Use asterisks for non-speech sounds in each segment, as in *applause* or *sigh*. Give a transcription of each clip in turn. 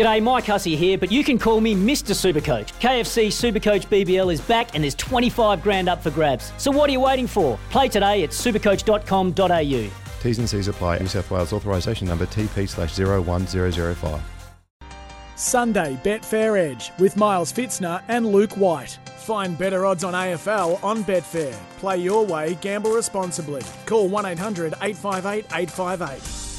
G'day, Mike Hussey here, but you can call me Mr. Supercoach. KFC Supercoach BBL is back and there's 25 grand up for grabs. So what are you waiting for? Play today at supercoach.com.au. T's and C's apply. New South Wales authorisation number TP slash 01005. Sunday Betfair Edge with Miles Fitzner and Luke White. Find better odds on AFL on Betfair. Play your way, gamble responsibly. Call 1 800 858 858.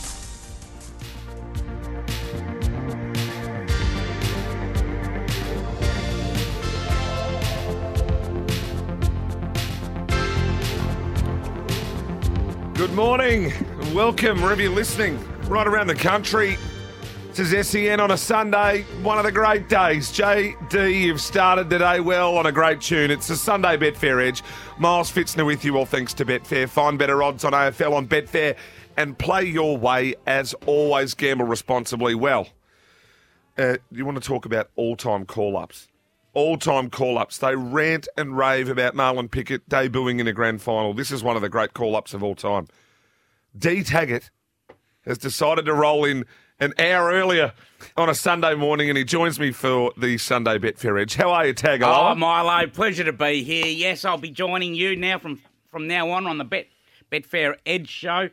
Good morning and welcome wherever you're listening, right around the country. This is SEN on a Sunday, one of the great days. JD, you've started today well on a great tune. It's a Sunday Betfair Edge. Miles Fitzner with you, all thanks to Betfair. Find better odds on AFL on Betfair and play your way as always. Gamble responsibly. Well, uh, you want to talk about all time call ups? All time call ups. They rant and rave about Marlon Pickett debuting in a grand final. This is one of the great call ups of all time. D Taggart has decided to roll in an hour earlier on a Sunday morning and he joins me for the Sunday Betfair Edge. How are you, Tag? Oh, Milo, pleasure to be here. Yes, I'll be joining you now from, from now on on the Bet Betfair Edge show.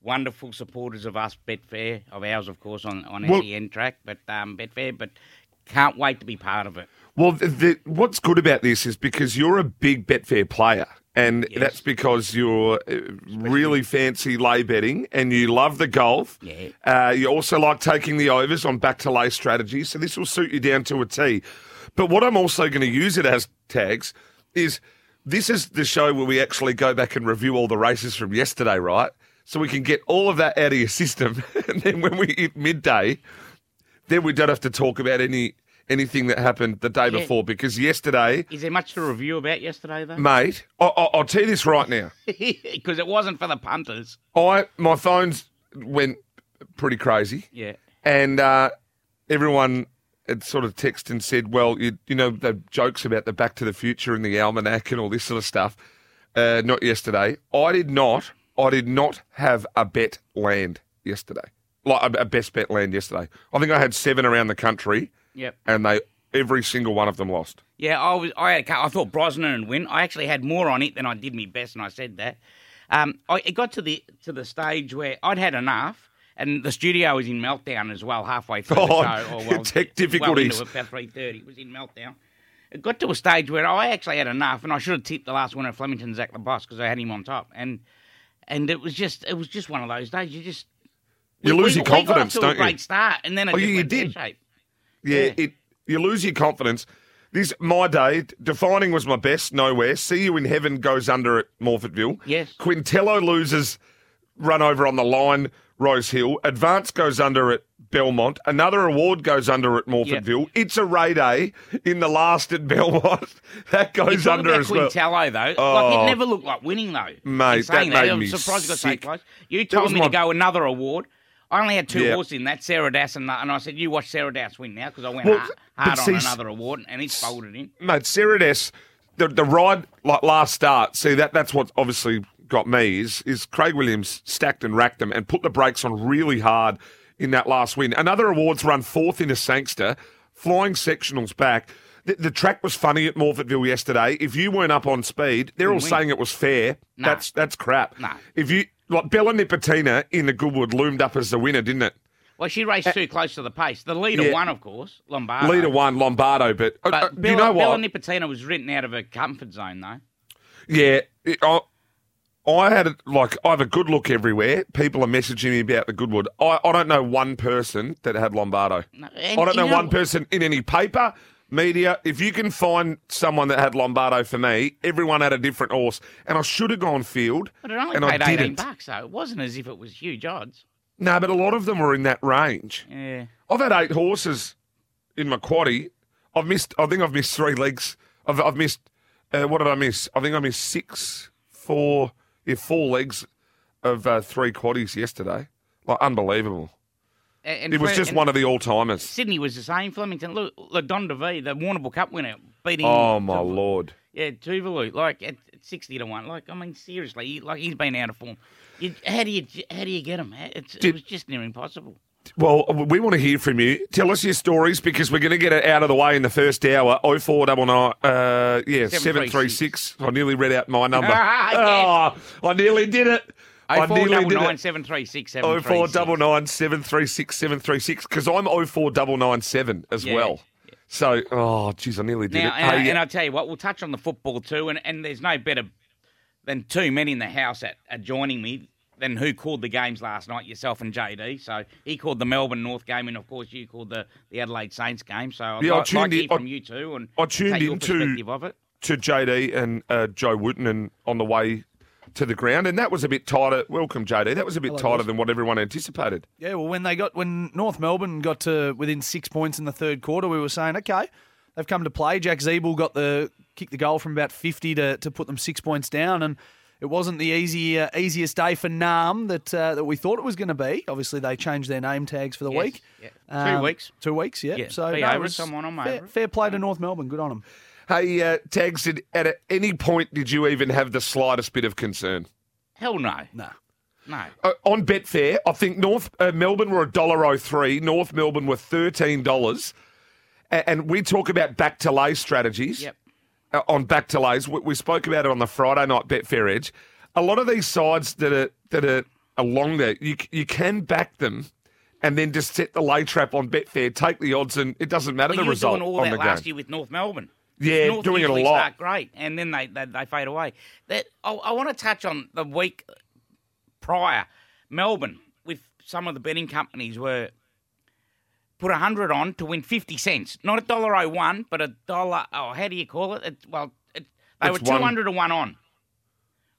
Wonderful supporters of us, Betfair, of ours, of course, on, on Well- SEN track, but um, Betfair, but can't wait to be part of it. Well, the, the, what's good about this is because you're a big Betfair player, and Yes. that's because you're uh, really fancy lay betting and you love the golf. Yeah. Uh, you also like taking the overs on back to lay strategies, so this will suit you down to a T. But what I'm also going to use it as tags is this is the show where we actually go back and review all the races from yesterday, right? So we can get all of that out of your system, *laughs* and then when we hit midday, then we don't have to talk about any anything that happened the day Yeah. before because yesterday, Is there much to review about yesterday, though? mate, I, I, I'll tell you this right now. *laughs* Because it wasn't for the punters. I my phones went pretty crazy, Yeah. and uh, everyone had sort of texted and said, "Well, you, you know the jokes about the Back to the Future and the almanac and all this sort of stuff." Uh, not yesterday. I did not. I did not have a bet land yesterday. Like a, a best bet land yesterday. I think I had seven around the country, Yep. and they every single one of them lost. Yeah, I was. I had. a I thought Brosnan would win. I actually had more on it than I did me best, and I said that. Um, I, it got to the to the stage where I'd had enough, and the studio was in meltdown as well halfway through *laughs* Oh, the show. Or well, *laughs* tech difficulties. Well about three thirty, it was in meltdown. It got to a stage where I actually had enough, and I should have tipped the last winner, Flemington Zach the Boss, because I had him on top, and and it was just it was just one of those days. You just You we- lose we- your we got off confidence, don't a you? great start, and then it Oh, yeah, you did. pear-shaped. Yeah, Yeah. it you lose your confidence. This my day. Defining was my best. Nowhere. See you in heaven goes under at Morphettville. Yes. Quintello loses. Run over on the line. Rosehill. Advance goes under at Belmont. Another award goes under at Morphettville. It's a Ray Day in the last at Belmont. *laughs* that goes under about as well. Quintello, though. Like, Oh. it never looked like winning, though. Mate, saying that made I'm me surprised you got so sick. close. You told me my- to go another award. I only had two Yeah. horses in that, Sarah Das and, and I said, you watch Sarah Das win now because I went Well, hard, hard see, on another award and it's folded in. mate, Cerides, the the ride like last start. See that that's what obviously got me is is Craig Williams stacked and racked them and put the brakes on really hard in that last win. Another awards run fourth in a Sangster, flying sectionals back. The, the track was funny at Morphettville yesterday. If you weren't up on speed, they're all saying it was fair. No. That's that's crap. No. If you like Bella Nipotina in the Goodwood loomed up as the winner, didn't it? Well, she raced too close to the pace. The leader Yeah. won, of course, Lombardo. Leader one, Lombardo, but, uh, But uh, Bella, you know what? Bella Nipotina was written out of her comfort zone, though. Yeah, it, I, I had it like I have a good look everywhere. People are messaging me about the Goodwood. I, I don't know one person that had Lombardo. No, I don't you know, know- one person in any paper, media. If you can find someone that had Lombardo for me, everyone had a different horse, and I should have gone field, But it only and paid I 18 didn't. bucks, though. It wasn't as if it was huge odds. No, but a lot of them were in that range. Yeah. I've had eight horses in my quaddy. I've missed. I think I've missed three legs. I've, I've missed. Uh, what did I miss? I think I missed six, four, yeah, four legs of uh, three quaddies yesterday. Like unbelievable. And It was just one of the all timers. Sydney was the same. Flemington, look, look Don DeVee, the Warrnambool Cup winner, beating. Oh my Tuvalu. lord! Yeah, Tuvalu, like at, at sixty to one. Like I mean, seriously, he, like he's been out of form. You, how do you how do you get him? It's, Did- it was just near impossible. Well, we want to hear from you. Tell us your stories because we're going to get it out of the way in the first hour. Oh four double nine, uh, yeah, seven three six. I nearly read out my number. *laughs* Yes. Oh, I nearly did it. I four nearly did it. seven three six seven Oh four double nine seven three six seven three six because I'm oh four double nine seven as Yeah. well. So, oh, geez, I nearly did Now, it. and, I, Hey, and I'll tell you what, we'll touch on the football too, and, and there's no better than two men in the house at, at joining me than who called the games last night, yourself and JD. So he called the Melbourne North game, and of course you called the, the Adelaide Saints game. So I'd Yeah, I like, tuned like to in- hear I- from you two and I tuned take your into- perspective of it. to JD and uh, Joe Wooten and on the way to the ground, and that was a bit tighter. Welcome, JD. That was a bit tighter than what everyone anticipated. Yeah, well, when they got when North Melbourne got to within six points in the third quarter, we were saying, okay, they've come to play. Jack Ziebell got the kick the goal from about fifty to, to put them six points down, and it wasn't the easy uh, easiest day for Narrm that uh, that we thought it was going to be. Obviously, they changed their name tags for the Yes, week. yeah. Two weeks. Two weeks, yeah. Yeah, so be no, it was come on, I'm fair, fair play to North Melbourne. Good on them. Hey, uh, Tags, did, at any point did you even have the slightest bit of concern? Hell no. No. No. Uh, on Betfair, I think North uh, Melbourne were a dollar oh three. North Melbourne were thirteen dollars, and, and we talk about back to lay strategies. Yep. uh, on back to lays. We, we spoke about it on the Friday night Betfair Edge. A lot of these sides that are that are, are longer, you you can back them, and then just set the lay trap on Betfair, take the odds, and it doesn't matter Well, the you were result doing all on that last game. year with North Melbourne. Yeah, North doing it a lot. Start great, and then they they, they fade away. That I, I want to touch on the week prior. Melbourne, with some of the betting companies, were put a hundred on to win fifty cents, not a dollar oh one, but a dollar. Oh, how do you call it? it well, it, they It's were one- two hundred to one on.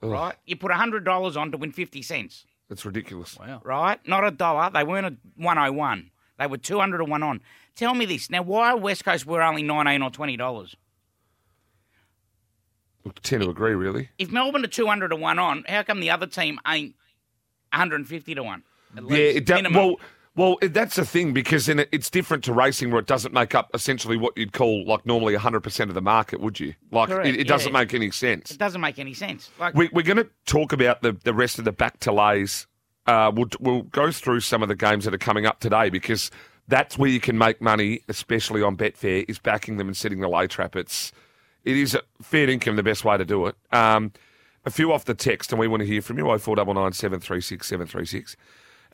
Ugh. Right, you put a hundred dollars on to win fifty cents. It's ridiculous. Wow. Right, not a dollar. They weren't a one oh one. They were two hundred to one on. Tell me this now: Why West Coast were only nineteen or twenty dollars? I tend to agree, really. if Melbourne are 200 to 1 on, how come the other team ain't 150 to 1? Yeah, least, it does. minimum? Well, well, that's the thing because then it, it's different to racing where it doesn't make up essentially what you'd call like normally 100% of the market, would you? Like Correct, it, it doesn't make any sense. it doesn't make any sense. Like, We, we're going to talk about the, the rest of the back to lays. Uh, we'll, we'll go through some of the games that are coming up today because that's where you can make money, especially on Betfair, is backing them and setting the lay trap. It's it is fair income the best way to do it. Um, a few off the text, and we want to hear from you. Oh four double nine seven three six seven three six.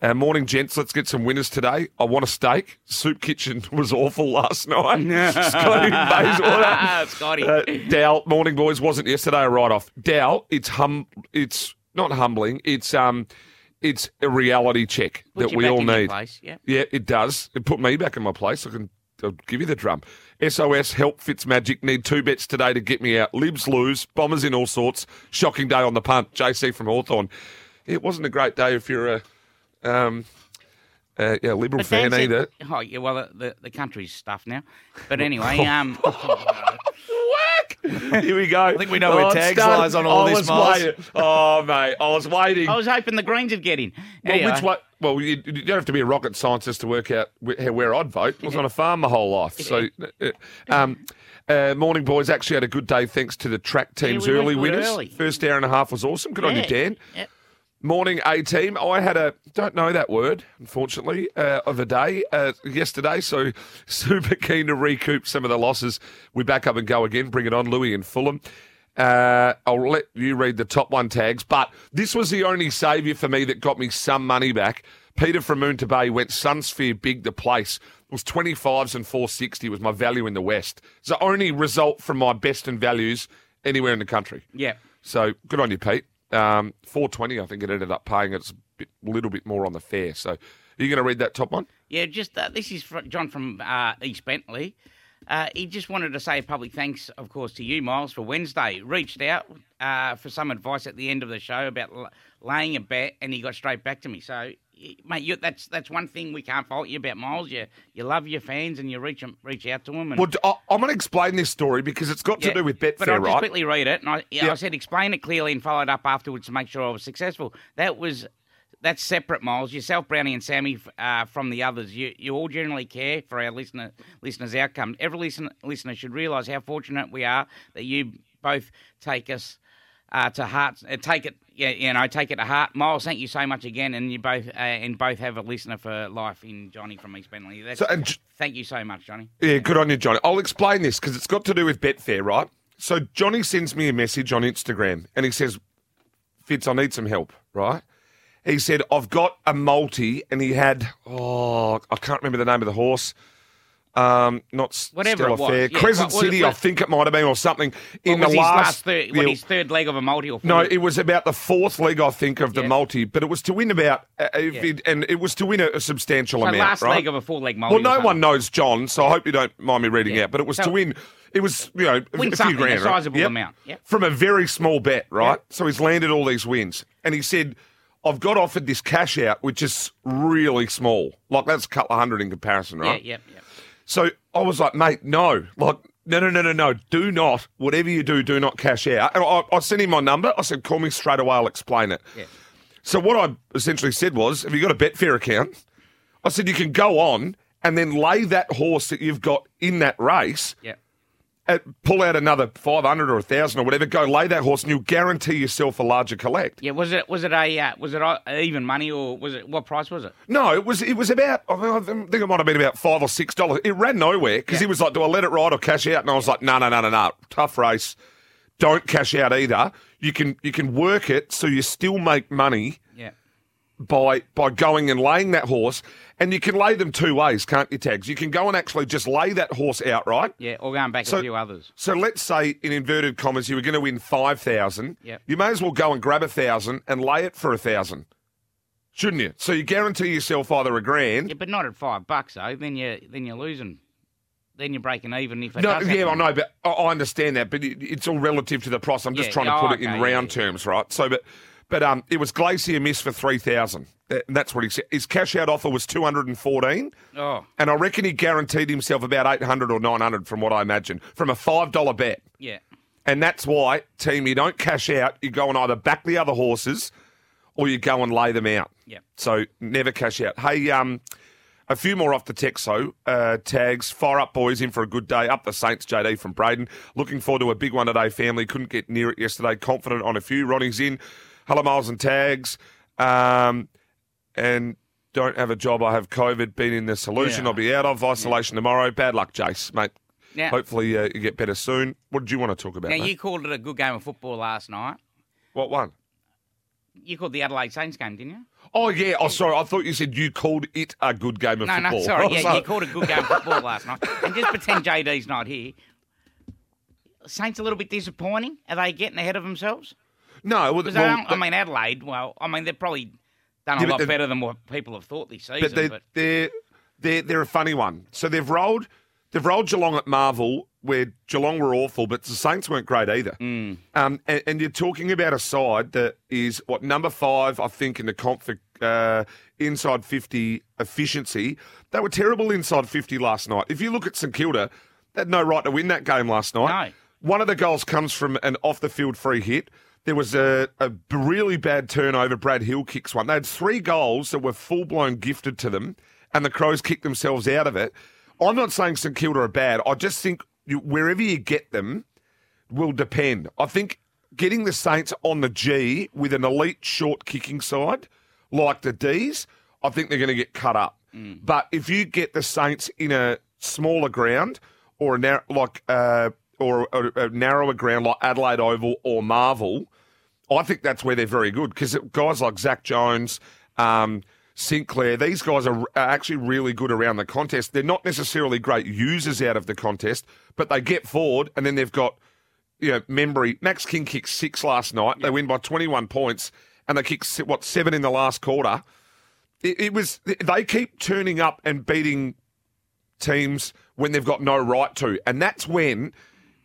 Uh, morning, gents. Let's get some winners today. I want a steak. Soup Kitchen *laughs* was awful last night. *laughs* Scotty Bayswater. *laughs* Scotty. Uh, Dow, morning boys, wasn't yesterday a write off. Dow, it's hum, it's not humbling. It's um, it's a reality check Put that we back all need. place, yeah. yeah, it does. It put me back in my place. I can I'll give you the drum. SOS help Fitz Magic need two bets today to get me out. Libs lose, bombers in all sorts. Shocking day on the punt. JC from Hawthorn. It wasn't a great day if you're a um, uh, yeah, liberal fan said- either. Oh, yeah, well, the, the, the country's stuff now. But *laughs* anyway, um, *laughs* Here we go. I think we know where Tags lies on all I this, was Miles. waiting. Oh, mate, I was waiting. I was hoping the Greens would get in. Well, Anyway, which way? Well, you, you don't have to be a rocket scientist to work out wh- where I'd vote. I was on a farm my whole life. So, uh, um, uh, morning boys actually had a good day thanks to the track team's we early winners. early. First hour and a half was awesome. Good on you, Dan. Yep. Morning A team. I had a don't know that word, unfortunately, uh, of a day uh, yesterday. So *laughs* super keen to recoup some of the losses. We back up and go again. Bring it on, Louis and Fulham. Uh, I'll let you read the top one tags, but this was the only saviour for me that got me some money back. Peter from Moonta Bay went Sunsphere big the place. It was 25s and 460 was my value in the West. It's the only result from my best and values anywhere in the country. yeah. So good on you, Pete. Um, 420, I think it ended up paying. It's a bit, little bit more on the fair. So are you going to read that top one? Yeah, just uh, this is John from uh, East Bentleigh. Uh, he just wanted to say public thanks, of course, to you, Miles, for Wednesday. Reached out uh, for some advice at the end of the show about l- laying a bet, and he got straight back to me. So, mate, you, that's that's one thing we can't fault you about, Miles. You you love your fans, and you reach reach out to them. And, Well, I, am going to explain this story because it's got to Yeah, do with Betfair, But I'll just right? quickly read it, and I, yeah, Yeah. I said explain it clearly and followed up afterwards to make sure I was successful. That was that's separate, Miles. Yourself, Brownie, and Sammy uh, from the others. You you all generally care for our listener listeners' outcome. Every listener listener should realise how fortunate we are that you both take us. Uh, to heart. Uh, take it, yeah, you know, take it to heart. Miles, thank you so much again, and you both uh, and both have a listener for life in Johnny from East Bentleigh. So, thank you so much, Johnny. Yeah, good on you, Johnny. I'll explain this because it's got to do with Betfair, right? So Johnny sends me a message on Instagram and he says, Fitz, I need some help, right? He said, I've got a multi and he had, oh, I can't remember the name of the horse. Um, not Whatever it was, Fair. yeah, Crescent City, I think it might have been, or something. In was the his last, last third, yeah, his third leg of a multi or no, it was about the fourth leg, I think, of the Yeah. multi, but it was to win about, uh, if Yeah. it, and it was to win a, a substantial so amount. last right? leg of a four leg multi. Well, no one knows John, so I hope you don't mind me reading Yeah. out. But it was So- to win. It was you know a- Win a few something, a grand, right? sizable amount, yep. from a very small bet, right? Yep. So he's landed all these wins, and he said, "I've got offered this cash out, which is really small. Like that's a couple of hundred in comparison, Yeah, right? yeah, yeah. So I was like, mate, no, like." No, no, no, no, no. Do not, whatever you do, do not cash out. And I, I sent him my number. I said, call me straight away. I'll explain it. Yeah. So what I essentially said was, have you got a Betfair account? I said you can go on and then lay that horse that you've got in that race, yeah. Uh, pull out another five hundred or a thousand or whatever, go lay that horse, and you'll guarantee yourself a larger collect. Yeah, was it was it a uh, was it uh, even money or was it what price was it? No, it was it was about I think- I think it might have been about five or six dollars. It ran nowhere because he was like, "Do I let it ride or cash out?" And I was like, "No, no, no, no, no. Tough race. Don't cash out either. You can you can work it so you still make money." Yeah. by by going and laying that horse, and you can lay them two ways, can't you, Tags? You can go and actually just lay that horse outright. Yeah, or going back So- a few others. So let's say, in inverted commas, you were going to win five thousand. Yep. You may as well go and grab a thousand and lay it for a thousand, shouldn't you? So you guarantee yourself either a grand. Yeah, but not at five bucks though. Then you then you're losing. Then you're breaking even if it No, yeah, I know, but I understand that, but it, it's all relative to the price. I'm just Yeah, trying to yeah, put oh, it in round yeah, yeah. terms, right? So, but but um, it was Glacier Miss for three thousand. That's what he said. His cash out offer was two hundred and fourteen. Oh, And I reckon he guaranteed himself about 800 or 900 from what I imagine, from a $5 bet. yeah. And that's why, team, you don't cash out. You go and either back the other horses or you go and lay them out. Yep. So never cash out. Hey, um, a few more off the Texo uh, tags. Fire up, boys, in for a good day. Up the Saints, JD from Braden. Looking forward to a big one today, family. Couldn't get near it yesterday. Confident on a few. Ronnie's in. Hello, Miles and tags. Um, and don't have a job. I have COVID. Been in the solution. Yeah. I'll be out of isolation tomorrow. Bad luck, Jace, mate. Yeah. Hopefully uh, you get better soon. What did you want to talk about? Now mate? you called it a good game of football last night. What one? You called the Adelaide Saints game, didn't you? Oh yeah. Oh sorry. I thought you said you called it a good game of No, football. no, sorry. *laughs* Yeah, you called a good game of football *laughs* last night. And just pretend JD's not here. Saints a little bit disappointing. Are they getting ahead of themselves? No. Well, well, I mean, Adelaide. Well, I mean, they've probably done a Yeah, lot better than what people have thought this season. but they, but they're they're they're a funny one. So they've rolled they've rolled Geelong at Marvel, where Geelong were awful, but the Saints weren't great either. Mm. Um, and, and you're talking about a side that is what number five, I think, in the comp for uh, inside fifty efficiency. They were terrible inside fifty last night. If you look at St Kilda, they had no right to win that game last night. No. One of the goals comes from an off the field free hit. There was a, a really bad turnover. Brad Hill kicks one. They had three goals that were full blown gifted to them, and the Crows kicked themselves out of it. I'm not saying St Kilda are bad. I just think you, wherever you get them will depend. I think getting the Saints on the G with an elite short kicking side like the D's, I think they're going to get cut up. But if you get the Saints in a smaller ground or a nar- like uh, or a, a narrower ground like Adelaide Oval or Marvel, I think that's where they're very good because guys like Zak Jones, um, Sinclair, these guys are, are actually really good around the contest. They're not necessarily great users out of the contest, but they get forward and then they've got, you know, memory. Max King kicked six last night. They win by 21 points and they kicked, what, seven in the last quarter. It, it was, they keep turning up and beating teams when they've got no right to. And that's when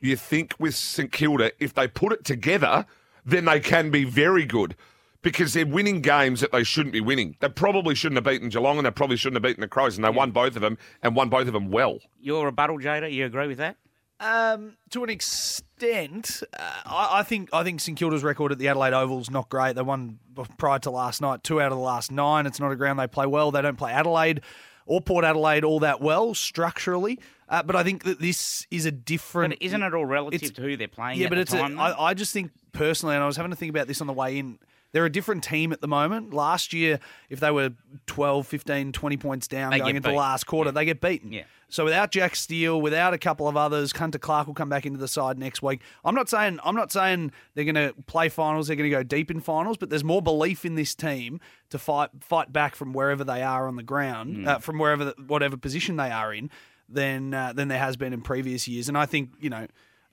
you think with St Kilda, if they put it together, then they can be very good because they're winning games that they shouldn't be winning. They probably shouldn't have beaten Geelong and they probably shouldn't have beaten the Crows, and they won both of them and won both of them well. your rebuttal, Jada, you agree with that? Um, to an extent, uh, I, I think I think St Kilda's record at the Adelaide Oval's not great. They won prior to last night, two out of the last nine. It's not a ground they play well. They don't play Adelaide or Port Adelaide all that well structurally. Uh, but I think that this is a different. But isn't it all relative to who they're playing? yeah, but the it's. time, a? I, I just think personally, and I was having to think about this on the way in. They're a different team at the moment. Last year, if they were 12, 15, 20 points down They going into the last quarter, Yeah. they get beaten. Yeah. So without Jack Steele, without a couple of others, Hunter Clark will come back into the side next week. I'm not saying I'm not saying they're going to play finals. They're going to go deep in finals, but there's more belief in this team to fight fight back from wherever they are on the ground, Mm. uh, from wherever the, whatever position they are in, than uh, than there has been in previous years. And I think you know,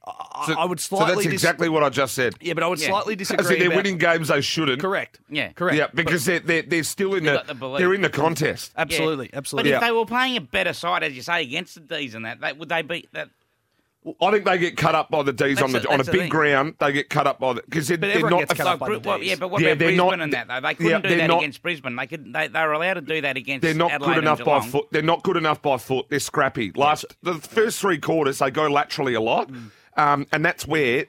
I, So, I would so slightly that's dis- exactly what I just said. yeah, but I would Yeah. slightly I disagree. said they're about- winning games they shouldn't. Correct. Yeah. Correct. Yeah, because they're, they're they're still in the, the they're in the contest. Absolutely, But absolutely. But if Yeah. they were playing a better side, as you say, against the D's and that, they, would they be that? I think they get cut up by the D's on the a- on a big thing. ground. They get cut up by the because they're, they're not. gets cut up by the well, yeah, but what Yeah, about they're Brisbane not- and that though? They couldn't do that not- against Brisbane. They could. They, they were allowed to do that against. They're not Adelaide good enough by foot. They're not good enough by foot. They're scrappy. Last the first three quarters, they go laterally a lot, Mm. Um, and that's where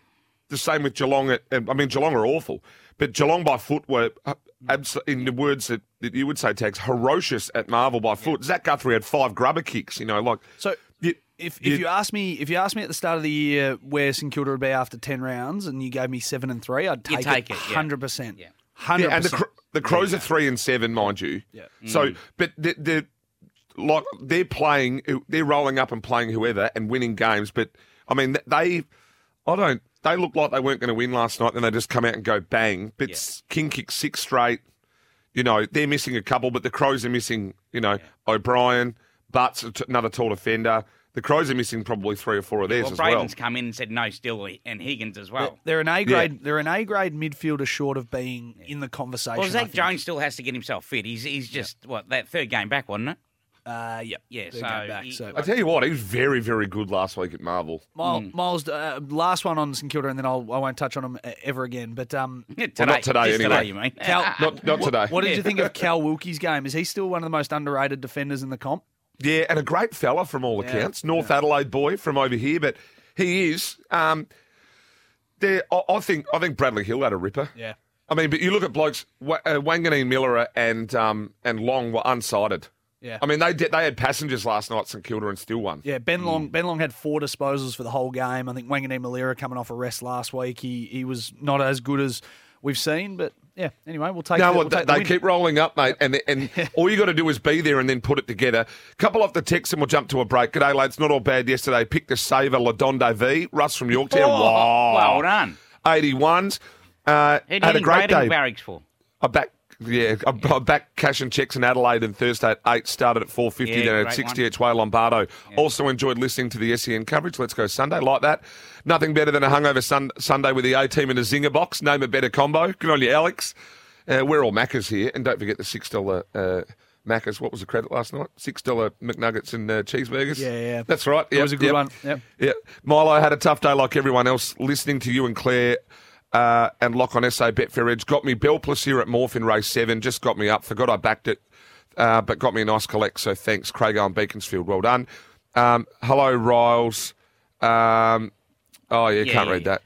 the same with Geelong. At, I mean, Geelong are awful, but Geelong by foot were. Uh, abs- in the words that, that you would say, tags ferocious at Marvel by foot. Zach Guthrie had five grubber kicks. You know, like So you- if if you- you ask me if you ask me at the start of the year where St Kilda would be after ten rounds, and you gave me seven and three, I'd take, take it it, hundred percent. Yeah. Hundred Yeah, and the percent. The Crows are three and seven, mind you. Yeah. So, but the, the like they're playing, they're rolling up and playing whoever and winning games. But I mean, they, I don't. They look like they weren't going to win last night. Then they just come out and go bang. But Yeah. King kicks six straight. You know, they're missing a couple, but the Crows are missing. You know, O'Brien, Butts, another tall defender. The Crows are missing probably three or four of theirs Well, as well. Braden's come in and said no, still and Higgins as well. They're an A grade. They're an A grade midfielder short of being in the conversation. Well, I Zak. Jones still has to get himself fit. He's he's just what that third game back, wasn't it? Uh, yep. Yeah, so back. he- So I tell you what, he was very, very good last week at Marvel. Miles, Miles uh, last one on St Kilda, and then I'll I won't touch on him uh, ever again. But um, *laughs* today, not today, anyway. Today, you mean? Cal, *laughs* Not, not today. what did Yeah. you think of *laughs* Cal Wilkie's game? Is he still one of the most underrated defenders in the comp? Yeah, and a great fella from all accounts. North Adelaide boy from over here, but he is. Um, there, I, I think. I think Bradley Hill had a ripper. Yeah. I mean, but you look at blokes. Wa- uh, Wanganeen-Milera and um, and Long were unsighted. Yeah. I mean, they did, they had passengers last night, St Kilda, and still won. Yeah, Ben Mm. Long. Ben Long had four disposals for the whole game. I think Wanganeen-Milera coming off a rest last week. He he was not as good as we've seen, but yeah. Anyway, we'll take. No, the, well, we'll they, take the they keep rolling up, mate, and and *laughs* all you got to do is be there and then put it together. Couple off the text and we'll jump to a break. G'day, lads. Not all bad yesterday. Picked the saver, Ladondo V. Russ from Yorktown. Oh, wow. well done. 81s. Uh, Who had a great day. barracks for? I back, yeah, I, I back cash and checks in Adelaide and Thursday at eight. Started at four fifty, Yeah, then at great sixty one. at Way Lombardo. Also enjoyed listening to the SEN coverage. Let's go Sunday like that. Nothing better than a hungover sun, Sunday with the A team in a zinger box. Name a better combo. Good on you, Alex. Uh, we're all Maccas here, and don't forget the six dollar. Uh, Macca's, what was the credit last night? Six dollar McNuggets and uh, cheeseburgers. Yeah, yeah. that's right. It Yep, was a good yep. one. Yep. Yeah, Milo had a tough day like everyone else. Listening to you and Claire uh, and Lock on SA Betfair Edge got me Belplus here at Morph in race seven. Just got me up. Forgot I backed it, uh, but got me a nice collect. So thanks, Craig on Beaconsfield. Well done. Um, hello, Riles. Um, oh yeah, Yeah, can't yeah, read yeah. that.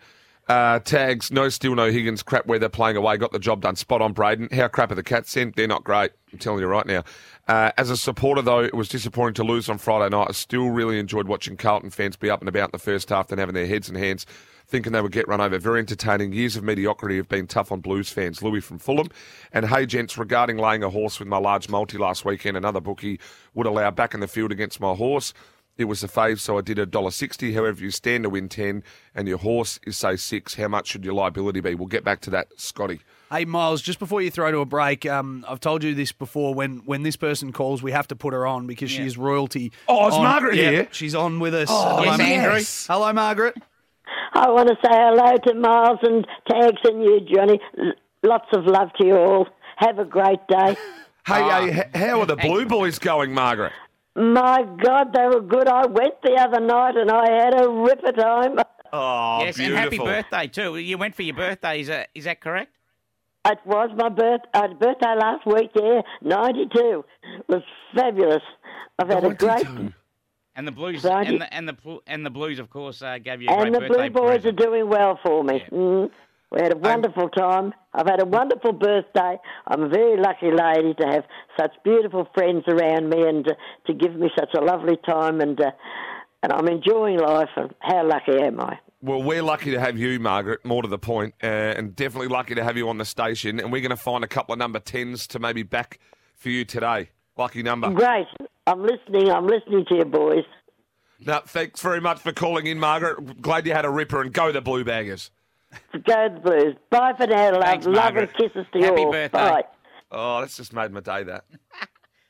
Uh, tags, no still no Higgins, crap weather, playing away, got the job done. Spot on, Braden. How crap are the Cats sent? They're not great. I'm telling you right now. Uh, as a supporter, though, it was disappointing to lose on Friday night. I still really enjoyed watching Carlton fans be up and about in the first half, then having their heads and hands, thinking they would get run over. Very entertaining. Years of mediocrity have been tough on Blues fans. Louis from Fulham. And hey, gents, regarding laying a horse with my large multi last weekend, another bookie would allow back in the field against my horse. It was a fave, so I did a dollar sixty. However, you stand to win ten and your horse is say six, how much should your liability be? We'll get back to that, Scotty. Hey Miles, just before you throw to a break, um, I've told you this before. When when this person calls, we have to put her on because she is royalty. Oh, is on- Margaret Yeah, here? She's on with us. Oh, at the yes, moment. Hello, Margaret. I want to say hello to Miles and Tags and you, Johnny. Lots of love to you all. Have a great day. *laughs* Hey, hey, how are the Blue Boys going, Margaret? My God, they were good. I went the other night and I had a ripper time. *laughs* Oh, yes, and happy birthday too. You went for your birthday. Is that is that correct? It was my birth, uh, birthday last week, yeah, 92. It was fabulous. I've had a great... And the Blues Right. and the and the and the Blues, of course, uh, gave you a And great the Blue Boys present. are doing well for me. Mm. We had a wonderful time. I've had a wonderful birthday. I'm a very lucky lady to have such beautiful friends around me and to, to give me such a lovely time. And uh, and I'm enjoying life. And how lucky am I? Well, we're lucky to have you, Margaret, more to the point, uh, and definitely lucky to have you on the station. And we're going to find a couple of number 10s to maybe back for you today. Lucky number. Great. I'm listening. I'm listening to you, boys. Now, thanks very much for calling in, Margaret. Glad you had a ripper, and go the Blue Baggers. Go the Blues. Bye for now, love. Thanks, love and kisses to Happy you all. birthday. Bye. Oh, that's just made my day, that. *laughs*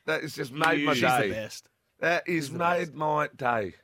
That has just made my She's day. the best. That is made my day.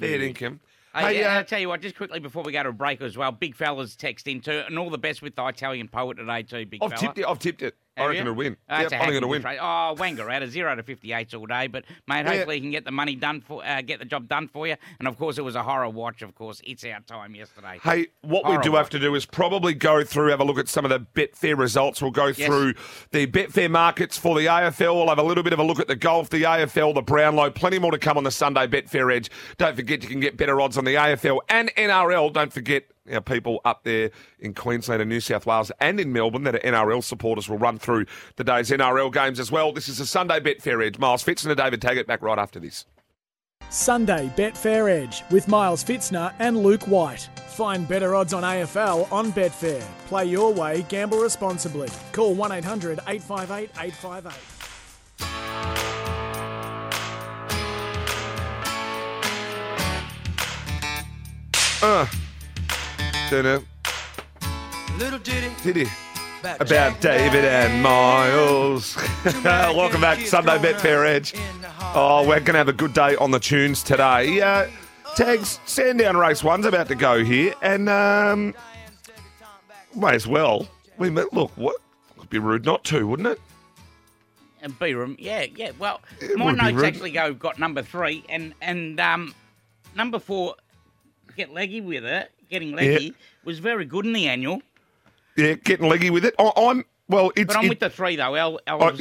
Fair dinkum. Hey, Hey, uh, I'll tell you what, just quickly before we go to a break as well, big fella's text in too, and all the best with the Italian poet today too, big I've fella. tipped it. I've tipped it. I reckon you? it'll win. Oh, Yep, I think it'll win. trade. Oh, Wenger out of zero to fifty-eight all day, but mate, Yeah. hopefully he can get the money done for, uh, get the job done for you. And of course, it was a horror watch. Of course, it's our time yesterday. Hey, what we do Horrible. have to do is probably go through, have a look at some of the Betfair results. We'll go Yes. through the Betfair markets for the AFL. We'll have a little bit of a look at the golf, the AFL, the Brownlow. Plenty more to come on the Sunday Betfair Edge. Don't forget you can get better odds on the AFL and NRL. Don't forget our people up there in Queensland and New South Wales and in Melbourne that are NRL supporters will run through the day's NRL games as well. This is a Sunday Betfair Edge. Miles Fitzner and David Taggart back right after this. Sunday Betfair Edge with Miles Fitzner and Luke White. Find better odds on AFL on Betfair. Play your way, gamble responsibly. Call 1 800 858 858. Uh. Little ditty Did he? About David and Miles. *laughs* Welcome back, Sunday Betfair Edge. Oh, we're going to have a good day on the tunes today. Uh, Tags, Sandown Race One's about to go here, and um, may as well. We may- look, what would be rude not to, wouldn't it? And Byram, yeah, yeah. Well, It my notes rude. actually go got number three, and and um, number four, get leggy with it. Getting leggy was very good in the annual, Yeah, getting leggy with it. I, I'm well. It's but I'm it- with the three though. El, Oh, Elvis,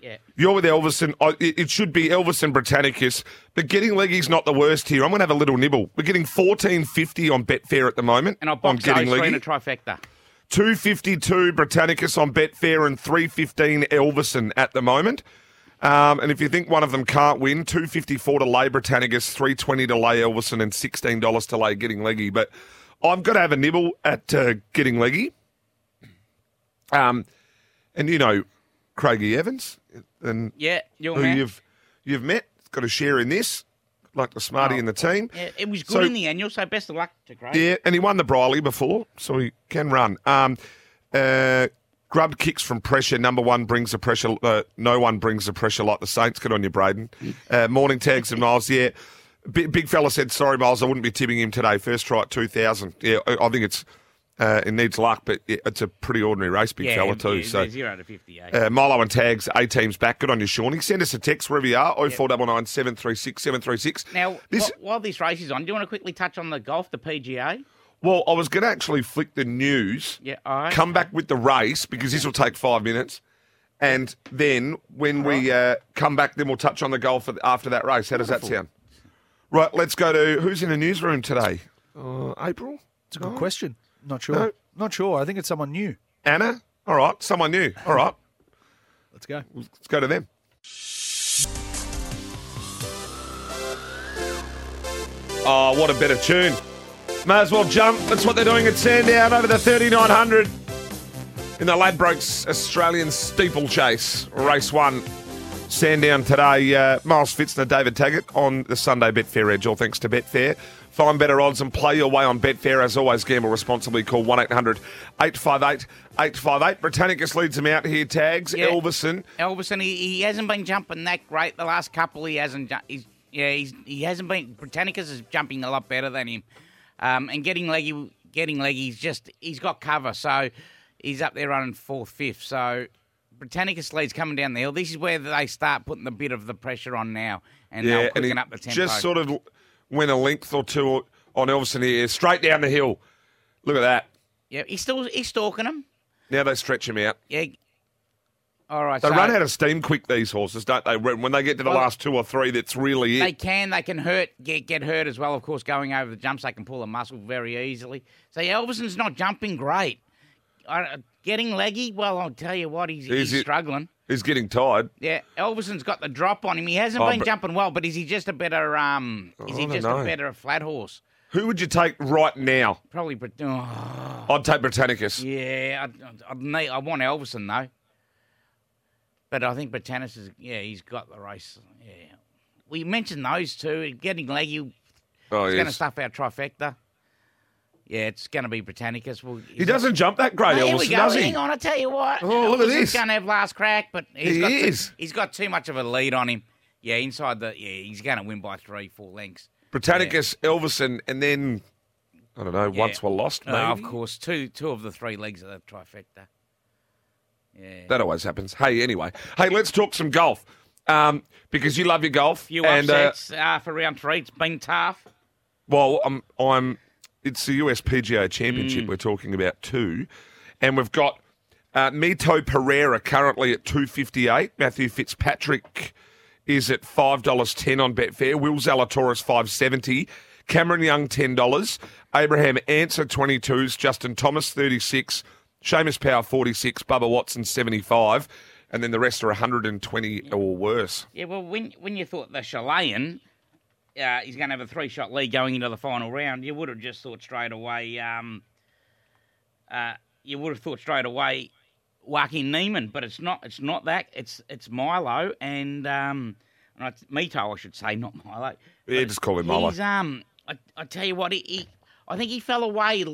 yeah. yeah. You're with Elvis, I it, it should be Elvis and Britannicus. But getting leggy's not the worst here. I'm going to have a little nibble. We're getting 14.50 on Betfair at the moment. And on box those getting three in leggy. a trifecta. 252 Britannicus on Betfair and 315 Elvison at the moment. Um, and if you think one of them can't win, 254 to lay Britannicus, 320 to lay Elvison, and $16 to lay Getting Leggy. But I've got to have a nibble at uh, Getting Leggy. Um, and you know, Craigie Evans, and Yeah, your who man. you've you've met, got a share in this, like the smarty in the team. Yeah, it was good So- in the annual, so best of luck to Craig. yeah, and he won the Brierly before, so he can run. Um, uh, grubbed kicks from pressure. Number one brings the pressure. Uh, no one brings the pressure like the Saints. Good on you, Braden. Uh, morning tags and Miles. Yeah, big, big fella said sorry, Miles. I wouldn't be tipping him today. First try at two thousand. Yeah, I, think it's uh, it needs luck, but it, it's a pretty ordinary race, big yeah, fella too. yeah, so. zero to fifty-eight. Uh, Milo and tags, A teams back. Good on you, Shawnee. Send us a text wherever you are. 0499 736 736. now, this, wh- while this race is on, do you want to quickly touch on the golf, the PGA? well, I was going to actually flick the news. Yeah, right. come back with the race because this will take five minutes. And then when we uh, come back, then we'll touch on the golf after that race. How does that sound? Right, let's go to who's in the newsroom today? Uh, April? It's a good question. Not sure. No. Not sure. I think it's someone new. Anna? All right, someone new. All right, Let's go. let's go to them. Oh, what a better tune. May as well jump. That's what they're doing at Sandown over the 3900 in the Ladbrokes Australian steeplechase, race one. Sandown today. Uh, Miles Fitzner, David Taggart on the Sunday Betfair Edge. All thanks to Betfair. Find better odds and play your way on Betfair. As always, gamble responsibly. Call 1 800 858 858. Britannicus leads him out here. Tags. Yeah. Elverson. Elvis, he, he hasn't been jumping that great the last couple. He hasn't. He's yeah. He's he hasn't been. Britannicus is jumping a lot better than him, um, and getting leggy. Getting leggy. He's just he's got cover, so he's up there running fourth, fifth. So Britannicus leads coming down the hill. This is where they start putting the bit of the pressure on now, and Yeah, they'll and he up the tempo. just sort of went a length or two on Elvison here, straight down the hill. Look at that. yeah, he's still he's stalking him. Now they stretch him out. Yeah, All right, They so run out of steam quick, these horses, don't they? When when they get to the Well, last two or three, that's really it. They can. They can hurt. Get get hurt as well. Of course, going over the jumps, they can pull a muscle very easily. So Elvison's not jumping great. Uh, getting leggy. Well, I'll tell you what, he's, Is he's struggling. He's getting tired. Yeah, Elvison's got the drop on him. He hasn't Oh, been but- jumping well, but is he just a better um? Is I he don't just know. a better flat horse? Who would you take right now? Probably. Brit- Oh, I'd take Britannicus. yeah, I, I, need, I want Elvison though. But I think Britannicus is. Yeah, he's got the race. Yeah, we mentioned those two. Getting leggy. Oh, He's going to yes. stuff our trifecta. Yeah, it's going to be Britannicus. Well, He doesn't jump that great, Elvis, does he? Hang on, I tell you what. Oh, look at this. going to have last crack, but he's He got is. Too, he's got too much of a lead on him. Yeah, inside the yeah, he's going to win by three, four lengths. Britannicus, Elvison, and then I don't know. Yeah. Once we're lost, maybe. Uh, of course, two two of the three legs of the trifecta. Yeah. That always happens. Hey, anyway, hey, let's talk some golf um, because you love your golf. few and uh, uh, for round three. It's been tough. well, I'm, I'm. It's the US PGA Mm. Championship we're talking about too, and we've got uh, Mito Pereira currently at two fifty eight. Matthew Fitzpatrick is at five dollars ten on Betfair. Will Zalatoris five seventy. Cameron Young ten dollars. Abraham Ancer twenty twos. Justin Thomas thirty six. Seamus Power forty six. Bubba Watson seventy five. And then the rest are 120 or worse. Yeah, well, when when you thought the Chilean, uh, he's going to have a three shot lead going into the final round, you would have just thought straight away. Um, uh, you would have thought straight away, Joaquin Niemann, but it's not. It's not that. It's it's Milo and um, and it's Mito, I should say, not Milo. Yeah, just call him Milo. He's um, I, I tell you what, he, he I think he fell away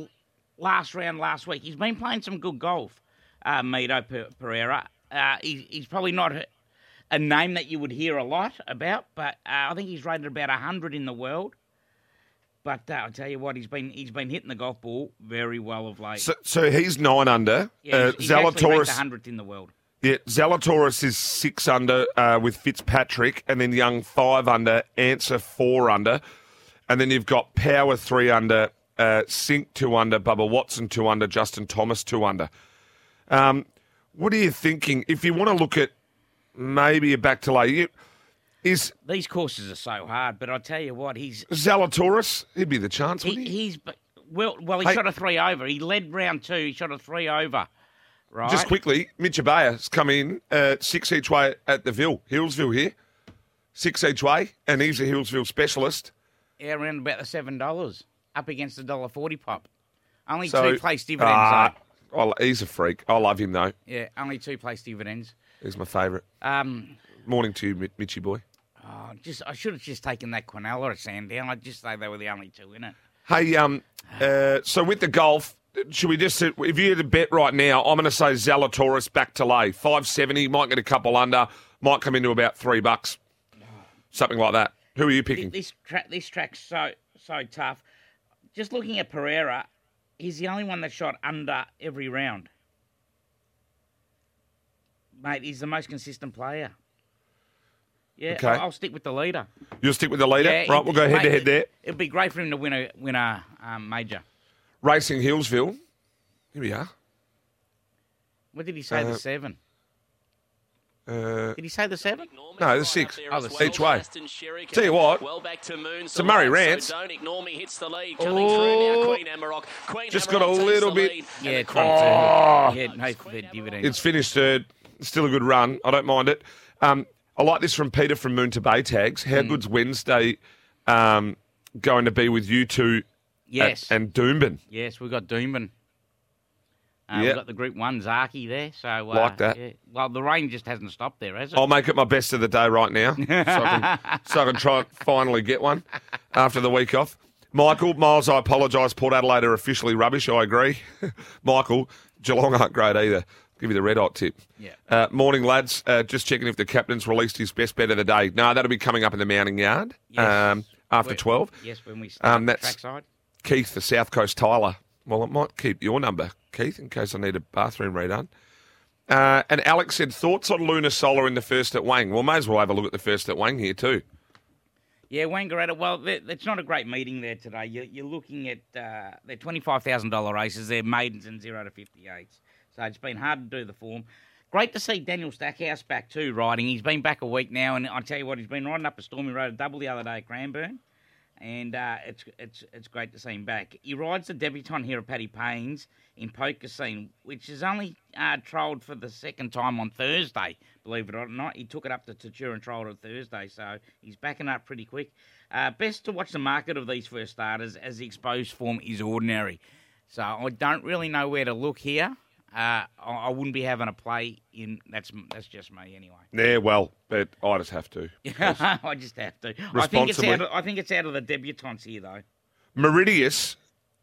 last round last week. He's been playing some good golf, uh, Mito Pereira. Uh, he, he's probably not a, name that you would hear a lot about, but uh, I think he's rated about hundred in the world. But uh, I'll tell you what, he's been he's been hitting the golf ball very well of late. So, so he's nine under. yeah, uh, he's, ranked Zalatoris, hundredth in the world. yeah, Zalatoris is six under uh, with Fitzpatrick, and then Young five under, Ancer four under, and then you've got Power three under, uh, Cink two under, Bubba Watson two under, Justin Thomas two under. Um, what are you thinking? If you want to look at maybe a back to lay, is These courses are so hard, but I tell you what, he's Zalatoris? He'd be the chance, he, wouldn't he? he's well well he Hey. shot a three over. He led round two. He shot a three over. Right. Just quickly, Mitch Abaya's come in uh, six each way at the Ville, Hillsville here. Six each way, and he's a Hillsville specialist. Yeah, around about the seven dollars, up against the dollar forty pop. Only So, two place dividends. ah, though. I he's a freak. I love him though. Yeah, only two place dividends. He's my favourite. Um, Morning to you, Mi- Mitchy boy. oh, just I should have just taken that Quinella at Sandown. I'd just say they were the only two in it. Hey, um, uh, so with the golf, should we just if you had a bet right now? I'm going to say Zalatoris back to lay five seventy. Might get a couple under. Might come into about three bucks, something like that. Who are you picking? This track, this track's so so tough. Just looking at Pereira, he's the only one that shot under every round. Mate, he's the most consistent player. Yeah, Okay. I'll, I'll stick with the leader. You'll stick with the leader, Yeah, right? We'll go head to head there. It'd be great for him to win a win a um, major. Racing Hillsville. Here we are. What did he say? Uh, the seven? Uh, Did he say the seven? no, the six. Oh, the Each way. Tell you what, Well back to Moon. it's a Murray Rance. So don't ignore me. Hits the lead. Coming through now, Oh. Queen Amarok. Queen Just Amarok got a little bit- Yeah, And the twenty Queen- Oh. Yeah, no for dividend. It's finished third. Still a good run. I don't mind it. Um, I like this from Peter from Moonta Bay Tags. How good's Wednesday um, going to be with you two at- yes, and Doomben? yes, we've got Doomben. Uh, Yeah. We've got the Group One Zaki there. So uh, Like that. yeah. Well, the rain just hasn't stopped there, has it? I'll make it my best of the day right now, so I can, so I can try and *laughs* finally get one after the week off. Michael, Miles, I apologise. Port Adelaide are officially rubbish. I agree. *laughs* Michael, Geelong aren't great either. Give you the red hot tip. Yeah. Uh, morning, lads. Uh, just checking if the captain's released his best bet of the day. No, that'll be coming up in the mounting yard Yes. um, after When- 12. Yes, when we start Um, the that's- trackside. Keith, the South Coast Tyler. Well, it might keep your number, Keith, in case I need a bathroom redone. Uh, and Alex said, thoughts on Lunar Solar in the first at Wang? Well, may as well have a look at the first at Wang here, too. Yeah, Wangaratta. Well, it's not a great meeting there today. You're, you're looking at uh, they're twenty five thousand dollar races. They're maidens and zero to fifty eights. So it's been hard to do the form. Great to see Daniel Stackhouse back too, riding. He's been back a week now, and I tell you what, he's been riding up a Stormy Road a double the other day at Cranbourne, and uh, it's it's it's great to see him back. He rides the debutant here at Paddy Payne's in Poker Scene, which is only uh, trolled for the second time on Thursday. Believe it or not, he took it up to Tatura and trolled it Thursday, so he's backing up pretty quick. Uh, best to watch the market of these first starters as the exposed form is ordinary. So I don't really know where to look here. Uh, I wouldn't be having a play in. That's that's just me anyway. Yeah, well, but I just have to. *laughs* I just have to. I think it's out. Of, I think it's out of the debutantes here though. Meridius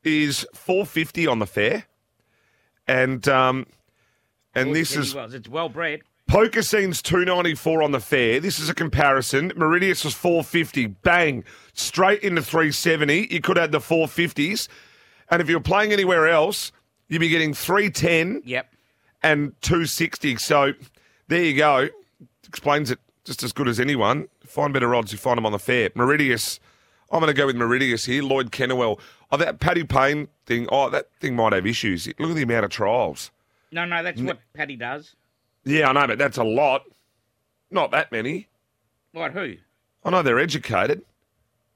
is 450 on the fair. And um, and this is Wells. It's well bred. Poker Scene's 294 on the fair. This is a comparison. Meridius was 450. Bang. Straight into 370. You could add the 450s. And if you're playing anywhere else, you'd be getting 310 Yep. and 260. So there you go. Explains it just as good as anyone. Find better odds, you find them on the fair. Meridius, I'm going to go with Meridius here. Lloyd Kennewell. Oh, that Paddy Payne thing, oh, that thing might have issues. Look at the amount of trials. No, no, that's what Paddy does. Yeah, I know, but that's a lot. Not that many. What? Who? I know they're educated.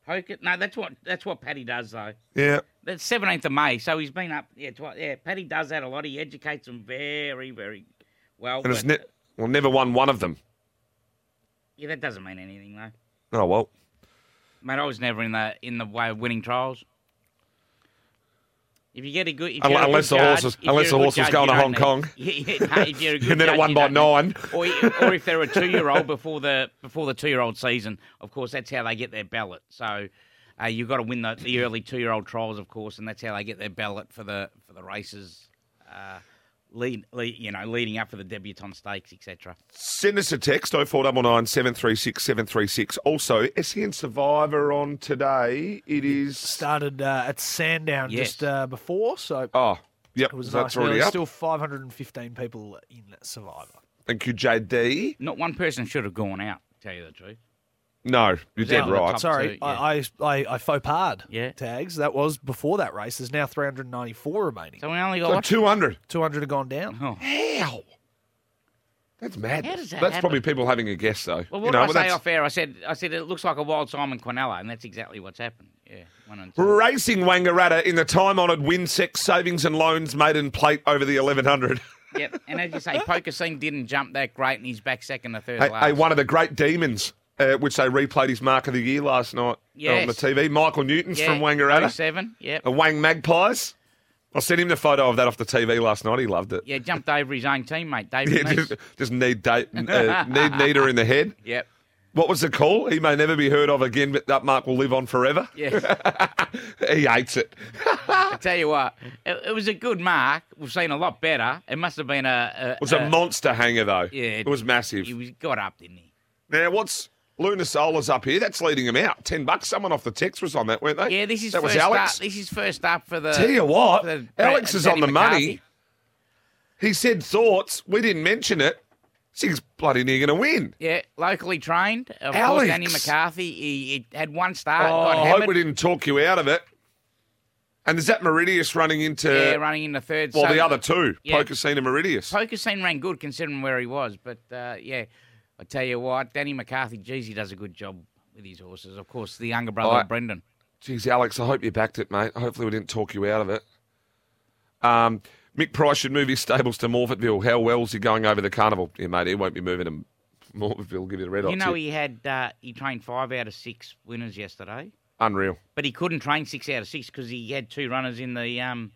Poker? No, that's what that's what Paddy does though. Yeah. That's seventeenth of May, so he's been up. Yeah, yeah. Paddy does that a lot. He educates them very, very well. And ne- well, never won one of them. yeah, that doesn't mean anything though. Oh, well. Mate, I was never in the in the way of winning trials. If you get a good, if a good unless the horse was- unless the horse judge, going to Hong need- Kong. *laughs* Yeah, yeah, no, if you're a *laughs* good And then it won by nine. Or, or if they're a two-year-old before the before the two-year-old season, of course, that's how they get their ballot. So uh, you've got to win the, the early two-year-old trials, of course, and that's how they get their ballot for the for the races. Uh, lead, lead, you know, leading up for the debutante stakes, etc. Send us a text 0499 736 736. Also, SEN Survivor on today. It is. Started uh, at Sandown Yes. just uh, before, so Oh, yep. it was that's nice. already There's up. still 515 people in Survivor. Thank you, JD. Not one person should have gone out. Tell you the truth. No, you're dead out right. Sorry, two, yeah. I, I, I, I faux pas Yeah. tags. That was before that race. There's now 394 remaining. So we only got Got 200. 200 have gone down. Oh. How? That's mad. How does that That's happen? probably people having a guess, though. Well, what you know, did I but say that's- off air? I said, I said it looks like a wild Simon Quinella, and that's exactly what's happened. Yeah, one and two. Racing Wangaratta in the time honoured Winsex Savings and Loans maiden plate over the 1100. Yep, and as you say, *laughs* Poker Scene didn't jump that great, and he's back second or third hey, last. hey, one of the great demons, uh, which they replayed his mark of the year last night on the TV. Michael Newton's yeah, from Wangaratta. 07, Yep. A Wang Magpies. I sent him the photo of that off the TV last night. He loved it. Yeah, jumped over his own teammate, *laughs* David Yeah, just, just need date, uh, *laughs* need Nita in the head. Yep. What was the call? He may never be heard of again, but that mark will live on forever. Yeah. *laughs* he hates it. I tell you what, it, it was a good mark. We've seen a lot better. It must have been a. a It was a monster hanger, though. Yeah, it was massive. He was got up, didn't he? Now, what's Luna Sola's up here? That's leading him out. Ten bucks. Someone off the text was on that, weren't they? Yeah, this is that was first Alex. up. This is first up for the. Tell you what, the- Alex is on the McCarthy. money. He said thoughts. We didn't mention it. He's bloody near going to win. Yeah, locally trained. Of Alex. course, Danny McCarthy. He, he had one start. Oh, got I hope we didn't talk you out of it. And is that Meridius running into yeah, running in the third. well So- the other two, Yeah. Poker Scene and Meridius? Poker scene ran good considering where he was, but uh, yeah, I tell you what, Danny McCarthy, geez, he does a good job with his horses. Of course, the younger brother I- of Brendan. Jeez, Alex, I hope you backed it, mate. Hopefully we didn't talk you out of it. Um, Mick Price should move his stables to Morphettville. How well's he going over the carnival? Yeah, mate, he won't be moving to Morphettville. Give you the red You know, tip. he had uh, he trained five out of six winners yesterday, Unreal. but he couldn't train six out of six because he had two runners in the um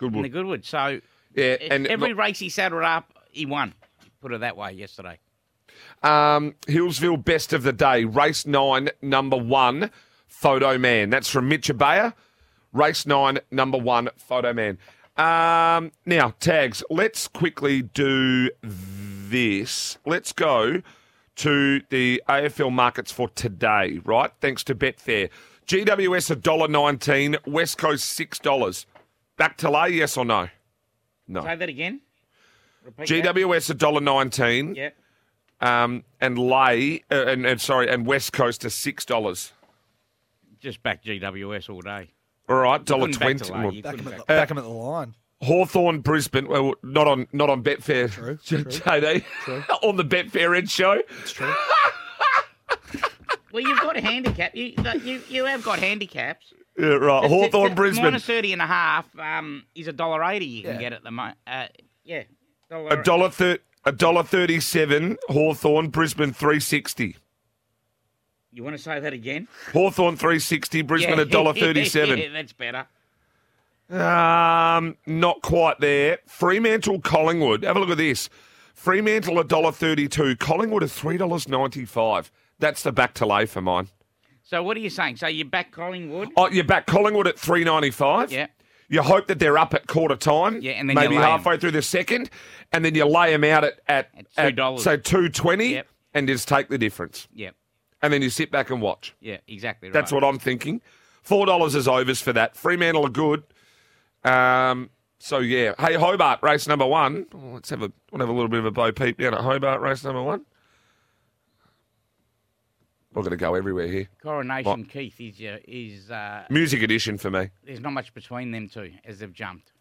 in Goodwood. the Goodwood. So Yeah, and every look- race he saddled up, he won. Put it that way yesterday. Um, Hillsville best of the day. Race nine, number one, Photo Man. That's from Mitch Abaya. Race nine, number one, Photo Man. Um, now, tags. Let's quickly do this. Let's go to the AFL markets for today, right? Thanks to Betfair. GWS $1.19, West Coast $6. Back to lay, yes or no? No. Say that again. Repeat. GWS $1.19. Yeah. Um, and lay uh, and, and sorry and West Coast to six dollars. Just back GWS all day. All right, dollar couldn't back twenty. well, you Back couldn't at back- the, back him at the line. Hawthorn Brisbane. Well, not on not on Betfair. True. *laughs* JD *laughs* on the Betfair Ed show. It's true. *laughs* Well, you've got a handicap. You, you, you have got handicaps. Yeah, right. It's- Hawthorn it's- Brisbane. Minus 30 and a half um, is a dollar eighty you can Yeah. get at the moment. Uh, yeah. A dollar thir- a dollar thirty seven. Hawthorn Brisbane three sixty. You want to say that again? Hawthorn three sixty. Brisbane a *laughs* dollar thirty seven. Yeah, *laughs* that's better. Um, not quite there. Fremantle, Collingwood. Have a look at this. Fremantle a dollar thirty-two. Collingwood a three dollars ninety-five. That's the back to lay for mine. So what are you saying? So you back Collingwood? Oh, you back Collingwood at three ninety-five. Yeah. You hope that they're up at quarter time. Yeah, and then maybe you lay 'em. halfway through the second, and then you lay them out at at, At $2. so two twenty, Yep. and just take the difference, Yeah. and then you sit back and watch. Yeah, exactly right. That's what I'm thinking. Four dollars is overs for that. Fremantle are good. Um, so yeah. Hey, Hobart race number one. Oh, let's have a we'll have a little bit of a bow peep down at Hobart race number one. We're going to go everywhere here. Coronation Keith is uh, is uh, Music edition for me. there's not much between them two as they've jumped.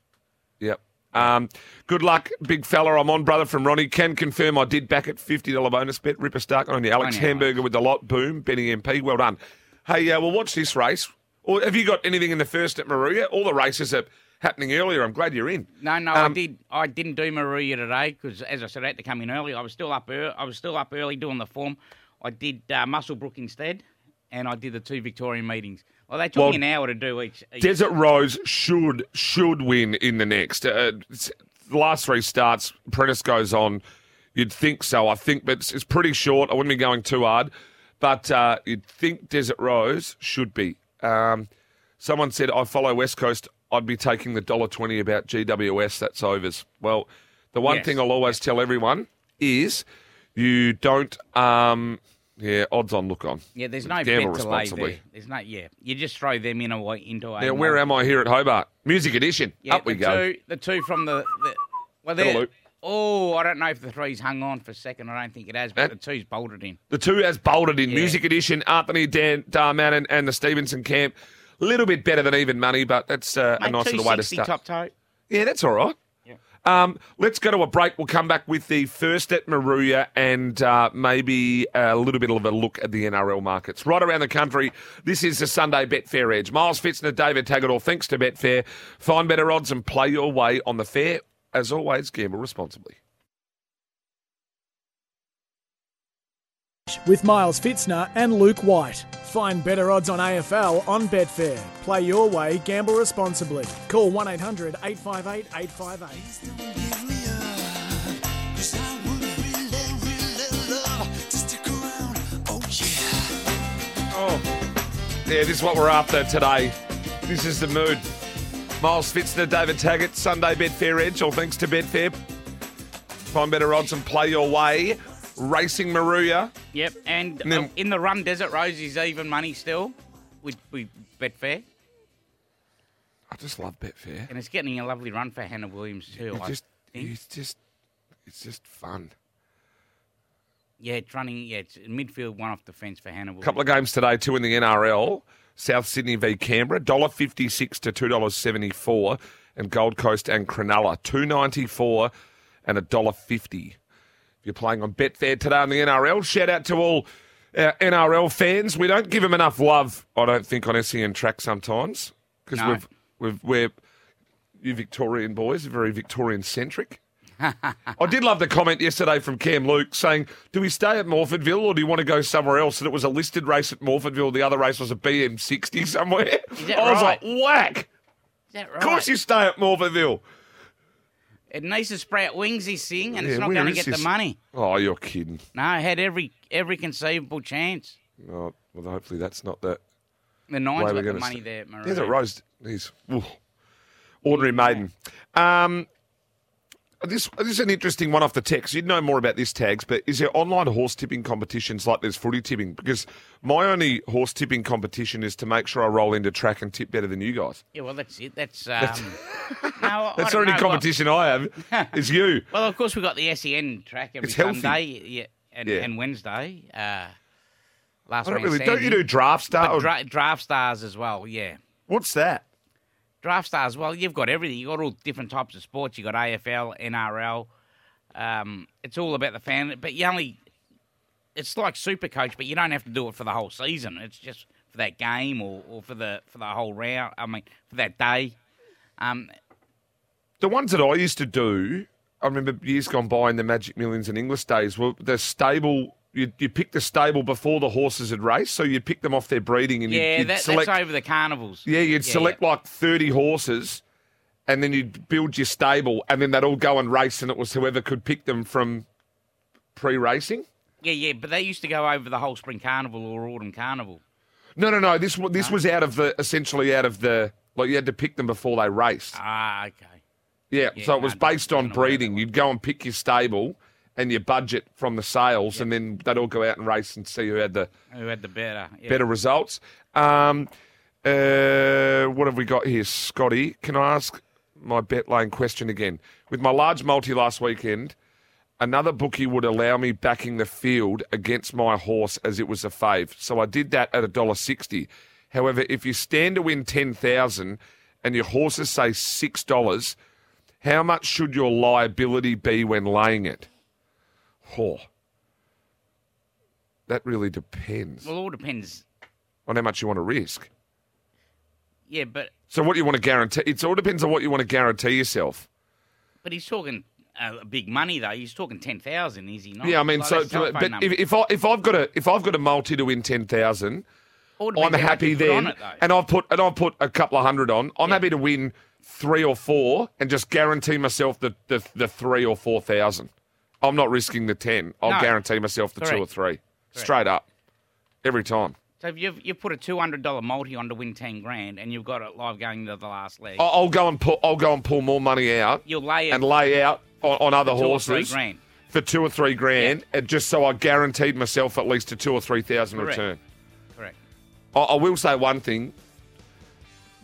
Yep. Um, good luck, big fella. I'm on, brother from Ronnie. Can confirm I did back at $50 bonus bet. Ripper Stark on you. Alex Hamburger with the lot. Boom. Benny MP. Well done. Hey, uh, well, watch this race. Or have you got anything in the first at Moruya? All the races are happening earlier. I'm glad you're in. No, no, I Um, did. I didn't do Moruya today because, as I said, I had to come in early. I was still up. ear I was still up early doing the form. I did uh, Muswellbrook instead, and I did the two Victorian meetings. Well, they took Well, me an hour to do each. each. Desert Rose should should win in the next. Uh, the last three starts, Prentice goes on. You'd think so, I think, but it's, it's pretty short. I wouldn't be going too hard, but uh, you'd think Desert Rose should be. Um, someone said I follow West Coast. I'd be taking the dollar twenty about GWS. That's overs. Well, the one Yes. thing I'll always tell everyone is you don't. Um, yeah, odds on look on. yeah, there's no Gamble bet to lay there. There's no. Yeah, you just throw them in a into a. Now, where am I here at Hobart? Music edition. Yeah, Up we the go. Two, the two from the. the well, they're. Oh, I don't know if the three's hung on for a second. I don't think it has, but That- the two's bolted in. The two has bolted in Yeah. music edition. Anthony Dan Darman and, and the Stevenson camp. A little bit better than even money, but that's uh, a nice little way to start. top toe. Yeah, that's all right. Um, let's go to a break. We'll come back with the first at Moruya and uh, maybe a little bit of a look at the NRL markets right around the country. This is the Sunday Betfair Edge. Miles Fitzner, David Taggart, thanks to Betfair. Find better odds and play your way on the fair. As always, gamble responsibly. With Miles Fitzner and Luke White. Find better odds on AFL on Betfair. Play your way, gamble responsibly. Call 1 800 858 858. Oh, yeah, this is what we're after today. This is the mood. Miles Fitzner, David Taggart, Sunday Betfair Edge, all thanks to Betfair. Find better odds and play your way. Racing Moruya. Yep, and And then- uh, in the run, Desert Rose is even money still with, with Betfair, I just love Betfair. and it's getting a lovely run for Hannah Williams too. It just, it's just, it's just fun. Yeah, it's running. Yeah, it's midfield one off the fence for Hannah Williams. A couple of games today, two in the NRL. South Sydney v Canberra, $1.56 to $2.74. And Gold Coast and Cronulla, two ninety four and $1.50. If you're playing on Betfair today on the NRL, shout out to all uh, our NRL fans. We don't give them enough love, I don't think, on SEN track sometimes. Because No. we've, we've, we're, you Victorian boys are very Victorian centric. *laughs* I did love the comment yesterday from Cam Luke saying, "Do we stay at Morphettville or do you want to go somewhere else?" And it was a listed race at Morphettville. The other race was a BM60 somewhere. I was like, "Whack! Right? Of course you stay at Morphettville." It needs to sprout wings, this thing, and Yeah, it's not where going to is get this? the money. Oh, you're kidding. No, it had every every conceivable chance. Oh, well, hopefully that's not the The Nines we're got the money there, Maroon. There's a Rose. He's ooh, ordinary maiden. Um, this this is an interesting one off the text. You'd know more about this tags, but is there online horse tipping competitions like there's footy tipping? Because my only horse tipping competition is to make sure I roll into track and tip better than you guys. Yeah, well, that's it. That's *laughs* um, no, I That's the only know competition I have. Is you. *laughs* Well, of course, we've got the SEN track every It's healthy. Sunday yeah, and, Yeah. and Wednesday. Uh, last I don't week, really. Don't you do draft or- dra- draft stars as well, yeah. What's that? Draft stars, well, you've got everything. You've got all different types of sports. You've got AFL, NRL. Um, it's all about the fan. But you only, it's like super coach, but you don't have to do it for the whole season. It's just for that game or, or for the for the whole round. I mean, for that day. Um, The ones that I used to do, I remember years gone by in the Magic Millions and English days, were the stable. You you pick the stable before the horses had raced, so you'd pick them off their breeding and you'd, yeah, you'd that, select. that's over the carnivals. Yeah, you'd select like thirty horses, and then you'd build your stable, and then they'd all go and race, and it was whoever could pick them from pre-racing. Yeah, yeah, but they used to go over the whole spring carnival or autumn carnival. No, no, no. This this was out of the essentially out of the like you had to pick them before they raced. Ah, okay. Yeah, Yeah, so it was based on don't know where that breeding. You'd go and pick your stable and your budget from the sales, and then they'd all go out and race and see who had the Who had the better? Yeah. better results. Um, uh, what have we got here, Scotty? Can I ask my bet lane question again? With my large multi last weekend, another bookie would allow me backing the field against my horse as it was a fave. So I did that at a dollar sixty. However, if you stand to win ten thousand and your horses say six dollars, how much should your liability be when laying it? Oh, that really depends Well, it all depends. on how much you want to risk. Yeah, but So what you want to guarantee? It all depends on what you want to guarantee yourself. but he's talking uh, big money though. He's talking ten thousand, is he not? yeah, I mean, Like so that cell phone but number. if, if I if I've got a if I've got a multi to win ten thousand, I'm happy you put on then, it, and I've put and I've put a couple of hundred on. I'm happy to win three or four and just guarantee myself the the, the three or four thousand. I'm not risking the ten. I'll No. guarantee myself the two or three, straight up, every time. So if you've you put a two hundred dollar multi on to win ten grand, and you've got it live going to the last leg, I'll, I'll go and pull. I'll go and pull more money out you'll lay it and lay out on, on other two or three horses. grand. for two or three grand, and just so I guaranteed myself at least a two or three thousand Correct. return. Correct. I, I will say one thing.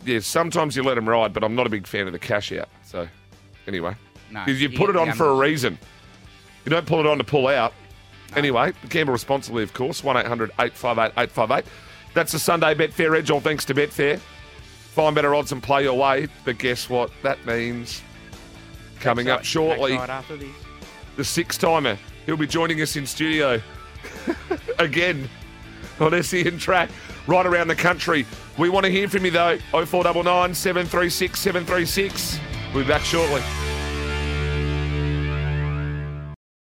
Yeah, sometimes you let them ride, but I'm not a big fan of the cash out. So, anyway, No, because you you put get it on for a unders. reason. You don't pull it on to pull out. Anyway, gamble responsibly, of course. 1 800 858 858. That's the Sunday Betfair Edge, all thanks to Betfair. Find better odds and play your way. But guess what? That means coming up shortly backside after this. the six timer. He'll be joining us in studio *laughs* again on SEN track right around the country. We want to hear from you though. 0499 736 736. We'll be back shortly.